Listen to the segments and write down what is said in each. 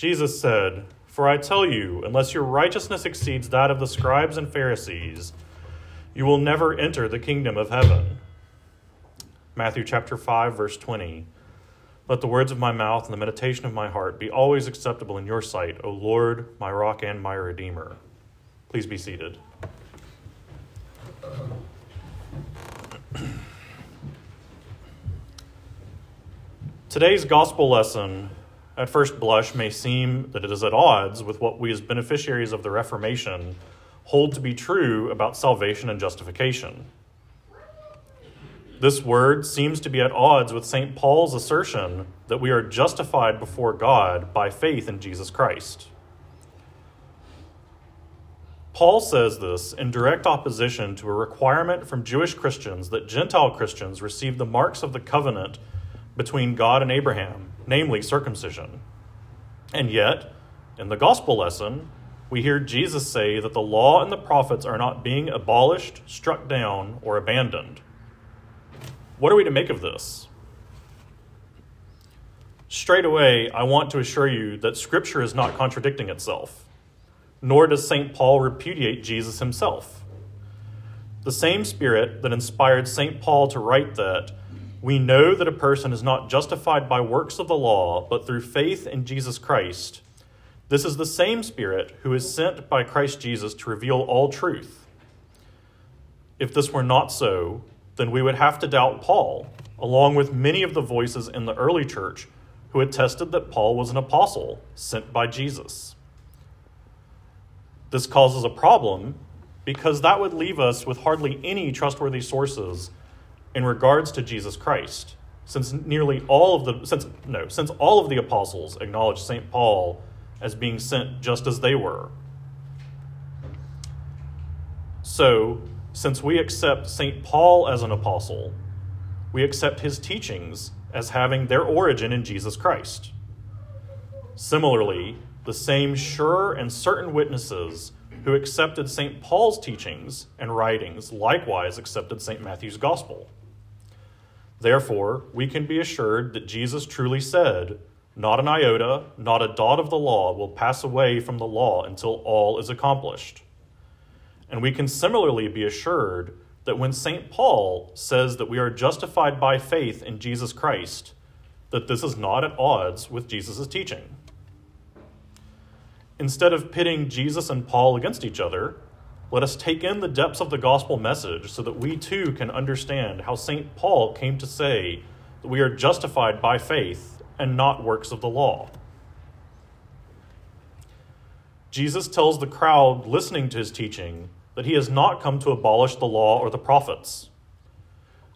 Jesus said, For I tell you, unless your righteousness exceeds that of the scribes and Pharisees, you will never enter the kingdom of heaven. Matthew chapter 5 verse 20. Let the words of my mouth and the meditation of my heart be always acceptable in your sight, O Lord, my rock and my redeemer. Please be seated. Today's gospel lesson, at first blush, may seem that it is at odds with what we, as beneficiaries of the Reformation, hold to be true about salvation and justification. This word seems to be at odds with St. Paul's assertion that we are justified before God by faith in Jesus Christ. Paul says this in direct opposition to a requirement from Jewish Christians that Gentile Christians receive the marks of the covenant between God and Abraham, namely circumcision. And yet, in the gospel lesson, we hear Jesus say that the law and the prophets are not being abolished, struck down, or abandoned. What are we to make of this? Straight away, I want to assure you that Scripture is not contradicting itself, nor does St. Paul repudiate Jesus himself. The same Spirit that inspired St. Paul to write that we know that a person is not justified by works of the law, but through faith in Jesus Christ. This is the same Spirit who is sent by Christ Jesus to reveal all truth. If this were not so, then we would have to doubt Paul, along with many of the voices in the early church who attested that Paul was an apostle sent by Jesus. This causes a problem because that would leave us with hardly any trustworthy sources in regards to Jesus Christ, since nearly all of the since no, since all of the apostles acknowledged St. Paul as being sent just as they were. So, since we accept St. Paul as an apostle, we accept his teachings as having their origin in Jesus Christ. Similarly, the same sure and certain witnesses who accepted St. Paul's teachings and writings likewise accepted St. Matthew's gospel. Therefore, we can be assured that Jesus truly said, Not an iota, not a dot of the law will pass away from the law until all is accomplished. And we can similarly be assured that when St. Paul says that we are justified by faith in Jesus Christ, that this is not at odds with Jesus' teaching. Instead of pitting Jesus and Paul against each other, let us take in the depths of the gospel message so that we too can understand how St. Paul came to say that we are justified by faith and not works of the law. Jesus tells the crowd listening to his teaching that he has not come to abolish the law or the prophets.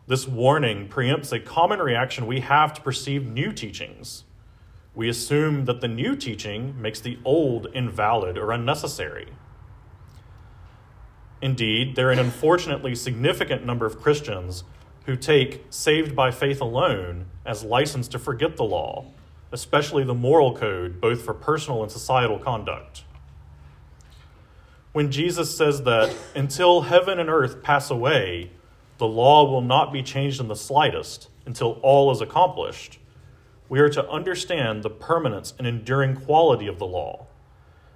This warning preempts a common reaction we have to perceive new teachings. We assume that the new teaching makes the old invalid or unnecessary. Indeed, there are an unfortunately significant number of Christians who take saved by faith alone as license to forget the law, especially the moral code, both for personal and societal conduct when Jesus says that until heaven and earth pass away, the law will not be changed in the slightest until all is accomplished, we are to understand the permanence and enduring quality of the law.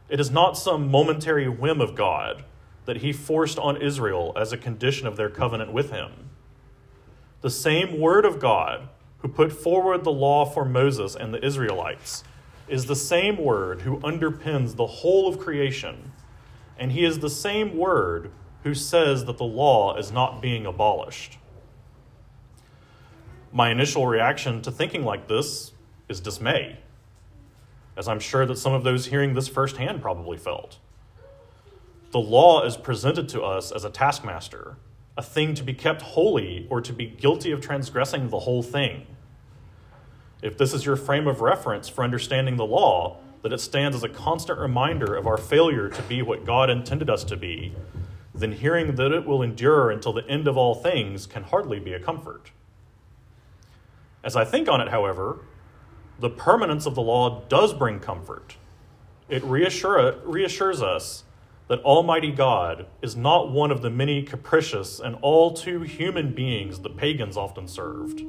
It is not some momentary whim of God that he forced on Israel as a condition of their covenant with him. The same word of God who put forward the law for Moses and the Israelites is the same word who underpins the whole of creation and he is the same word who says that the law is not being abolished. My initial reaction to thinking like this is dismay, as I'm sure that some of those hearing this firsthand probably felt. The law is presented to us as a taskmaster, a thing to be kept holy or to be guilty of transgressing the whole thing. If this is your frame of reference for understanding the law, that it stands as a constant reminder of our failure to be what God intended us to be, then hearing that it will endure until the end of all things can hardly be a comfort. As I think on it, however, the permanence of the law does bring comfort. It reassure, reassures us that Almighty God is not one of the many capricious and all too human beings the pagans often served.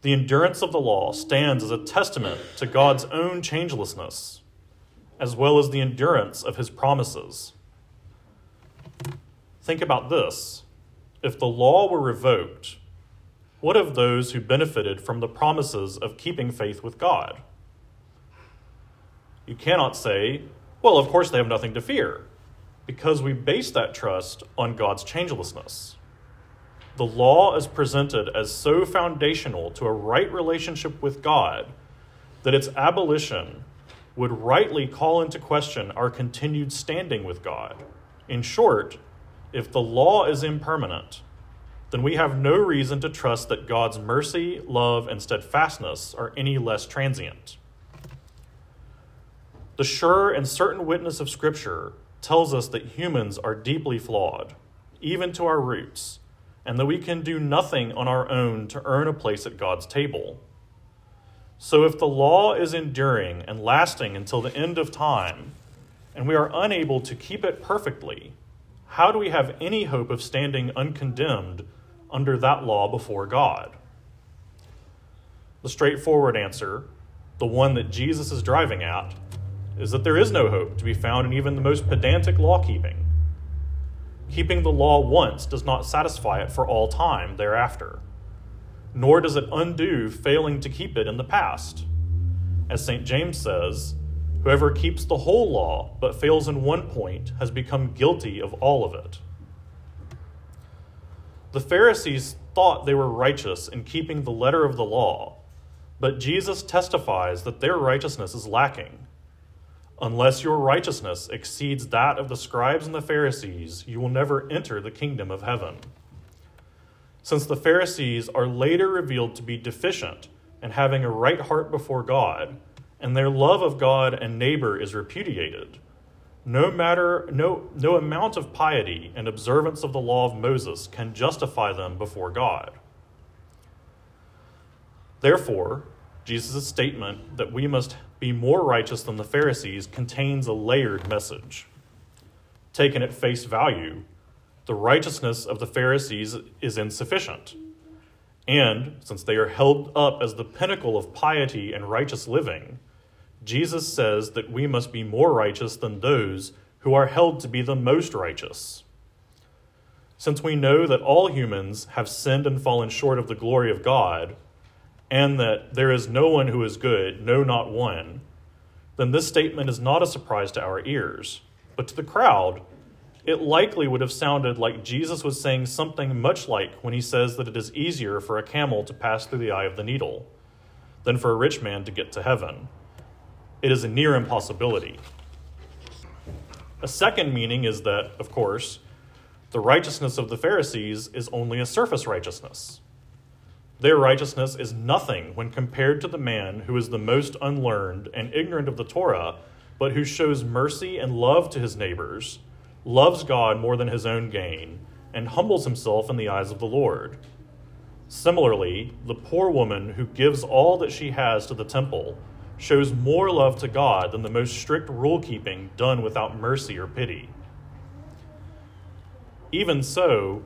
The endurance of the law stands as a testament to God's own changelessness, as well as the endurance of his promises. Think about this. If the law were revoked, what of those who benefited from the promises of keeping faith with God? You cannot say, well, of course they have nothing to fear, because we base that trust on God's changelessness. The law is presented as so foundational to a right relationship with God that its abolition would rightly call into question our continued standing with God. In short, if the law is impermanent, then we have no reason to trust that God's mercy, love, and steadfastness are any less transient. The sure and certain witness of Scripture tells us that humans are deeply flawed, even to our roots, and that we can do nothing on our own to earn a place at God's table. So, if the law is enduring and lasting until the end of time, and we are unable to keep it perfectly, how do we have any hope of standing uncondemned under that law before God? The straightforward answer, the one that Jesus is driving at, is that there is no hope to be found in even the most pedantic law keeping. Keeping the law once does not satisfy it for all time thereafter, nor does it undo failing to keep it in the past. As St. James says, whoever keeps the whole law but fails in one point has become guilty of all of it. The Pharisees thought they were righteous in keeping the letter of the law, but Jesus testifies that their righteousness is lacking. Unless your righteousness exceeds that of the scribes and the Pharisees, you will never enter the kingdom of heaven. Since the Pharisees are later revealed to be deficient in having a right heart before God, and their love of God and neighbor is repudiated, no matter no no amount of piety and observance of the law of Moses can justify them before God. Therefore, Jesus' statement that we must be more righteous than the Pharisees contains a layered message. Taken at face value, the righteousness of the Pharisees is insufficient. And since they are held up as the pinnacle of piety and righteous living, Jesus says that we must be more righteous than those who are held to be the most righteous. Since we know that all humans have sinned and fallen short of the glory of God, and that there is no one who is good, no, not one, then this statement is not a surprise to our ears. But to the crowd, it likely would have sounded like Jesus was saying something much like when he says that it is easier for a camel to pass through the eye of the needle than for a rich man to get to heaven it is a near impossibility. A second meaning is that, of course, the righteousness of the Pharisees is only a surface righteousness. Their righteousness is nothing when compared to the man who is the most unlearned and ignorant of the Torah, but who shows mercy and love to his neighbors, loves God more than his own gain, and humbles himself in the eyes of the Lord. Similarly, the poor woman who gives all that she has to the temple shows more love to God than the most strict rule keeping done without mercy or pity. Even so,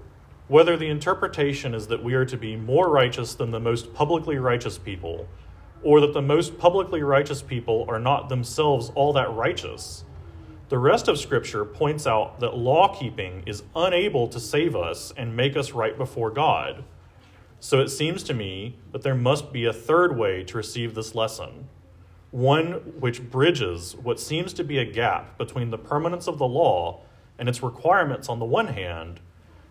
whether the interpretation is that we are to be more righteous than the most publicly righteous people, or that the most publicly righteous people are not themselves all that righteous, the rest of Scripture points out that law keeping is unable to save us and make us right before God. So it seems to me that there must be a third way to receive this lesson one which bridges what seems to be a gap between the permanence of the law and its requirements on the one hand,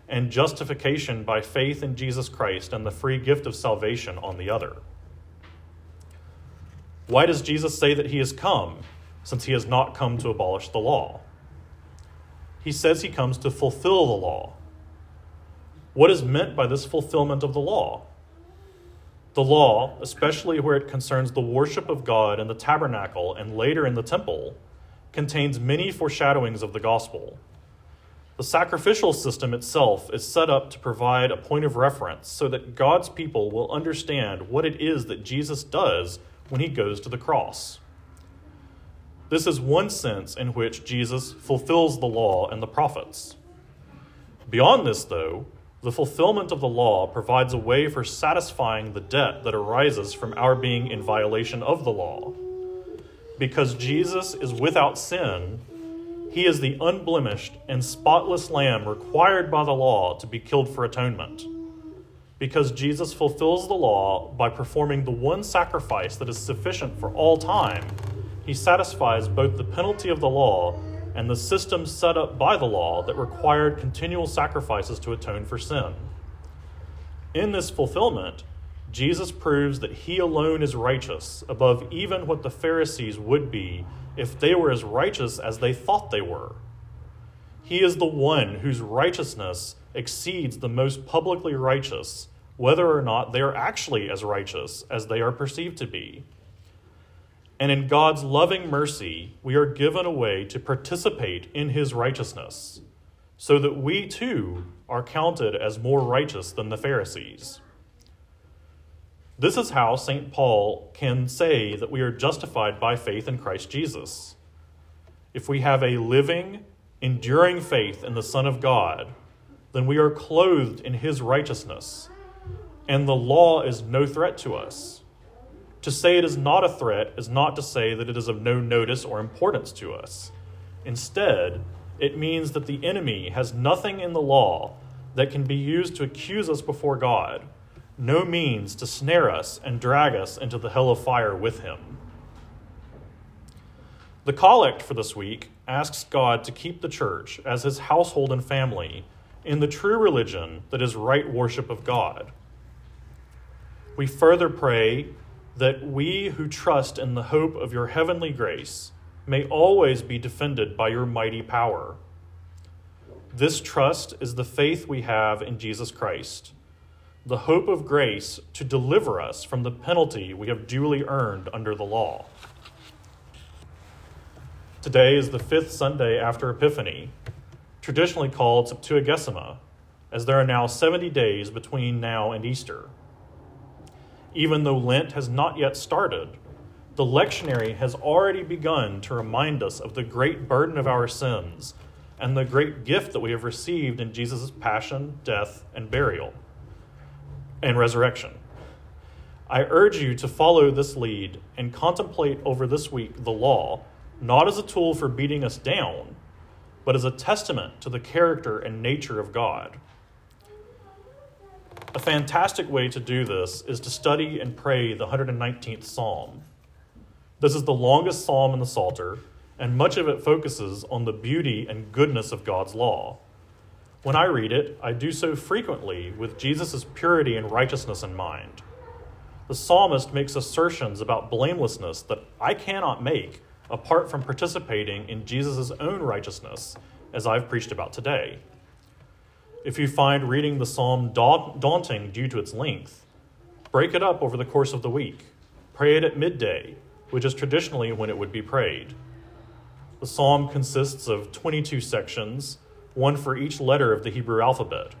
and justification by faith in Jesus Christ and the free gift of salvation on the other. Why does Jesus say that he has come, since he has not come to abolish the law? He says he comes to fulfill the law. What is meant by this fulfillment of the law? The law, especially where it concerns the worship of God in the tabernacle and later in the temple, contains many foreshadowings of the gospel. The sacrificial system itself is set up to provide a point of reference so that God's people will understand what it is that Jesus does when he goes to the cross. This is one sense in which Jesus fulfills the law and the prophets. Beyond this, though, the fulfillment of the law provides a way for satisfying the debt that arises from our being in violation of the law. Because Jesus is without sin, he is the unblemished and spotless lamb required by the law to be killed for atonement. Because Jesus fulfills the law by performing the one sacrifice that is sufficient for all time, he satisfies both the penalty of the law and the system set up by the law that required continual sacrifices to atone for sin. In this fulfillment, Jesus proves that he alone is righteous above even what the Pharisees would be if they were as righteous as they thought they were. He is the one whose righteousness exceeds the most publicly righteous, whether or not they are actually as righteous as they are perceived to be. And in God's loving mercy, we are given a way to participate in his righteousness, so that we too are counted as more righteous than the Pharisees. This is how St. Paul can say that we are justified by faith in Christ Jesus. If we have a living, enduring faith in the Son of God, then we are clothed in his righteousness, and the law is no threat to us. To say it is not a threat is not to say that it is of no notice or importance to us. Instead, it means that the enemy has nothing in the law that can be used to accuse us before God, no means to snare us and drag us into the hell of fire with him. The collect for this week asks God to keep the church as his household and family in the true religion that is right worship of God. We further pray that we who trust in the hope of your heavenly grace may always be defended by your mighty power. This trust is the faith we have in Jesus Christ, the hope of grace to deliver us from the penalty we have duly earned under the law. Today is the fifth Sunday after Epiphany, traditionally called Septuagesima, as there are now 70 days between now and Easter even though Lent has not yet started. The lectionary has already begun to remind us of the great burden of our sins and the great gift that we have received in Jesus' passion, death, and burial and resurrection. I urge you to follow this lead and contemplate over this week the law, not as a tool for beating us down, but as a testament to the character and nature of God. A fantastic way to do this is to study and pray the 119th Psalm. This is the longest psalm in the Psalter, and much of it focuses on the beauty and goodness of God's law. When I read it, I do so frequently with Jesus' purity and righteousness in mind. The psalmist makes assertions about blamelessness that I cannot make apart from participating in Jesus' own righteousness, as I've preached about today. If you find reading the psalm daunting due to its length, break it up over the course of the week. Pray it at midday, which is traditionally when it would be prayed. The psalm consists of 22 sections, one for each letter of the Hebrew alphabet.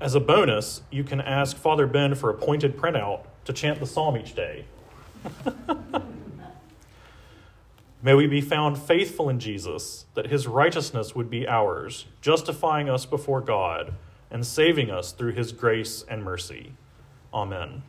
As a bonus, you can ask Father Ben for a pointed printout to chant the psalm each day. May we be found faithful in Jesus, that his righteousness would be ours, justifying us before God and saving us through his grace and mercy. Amen.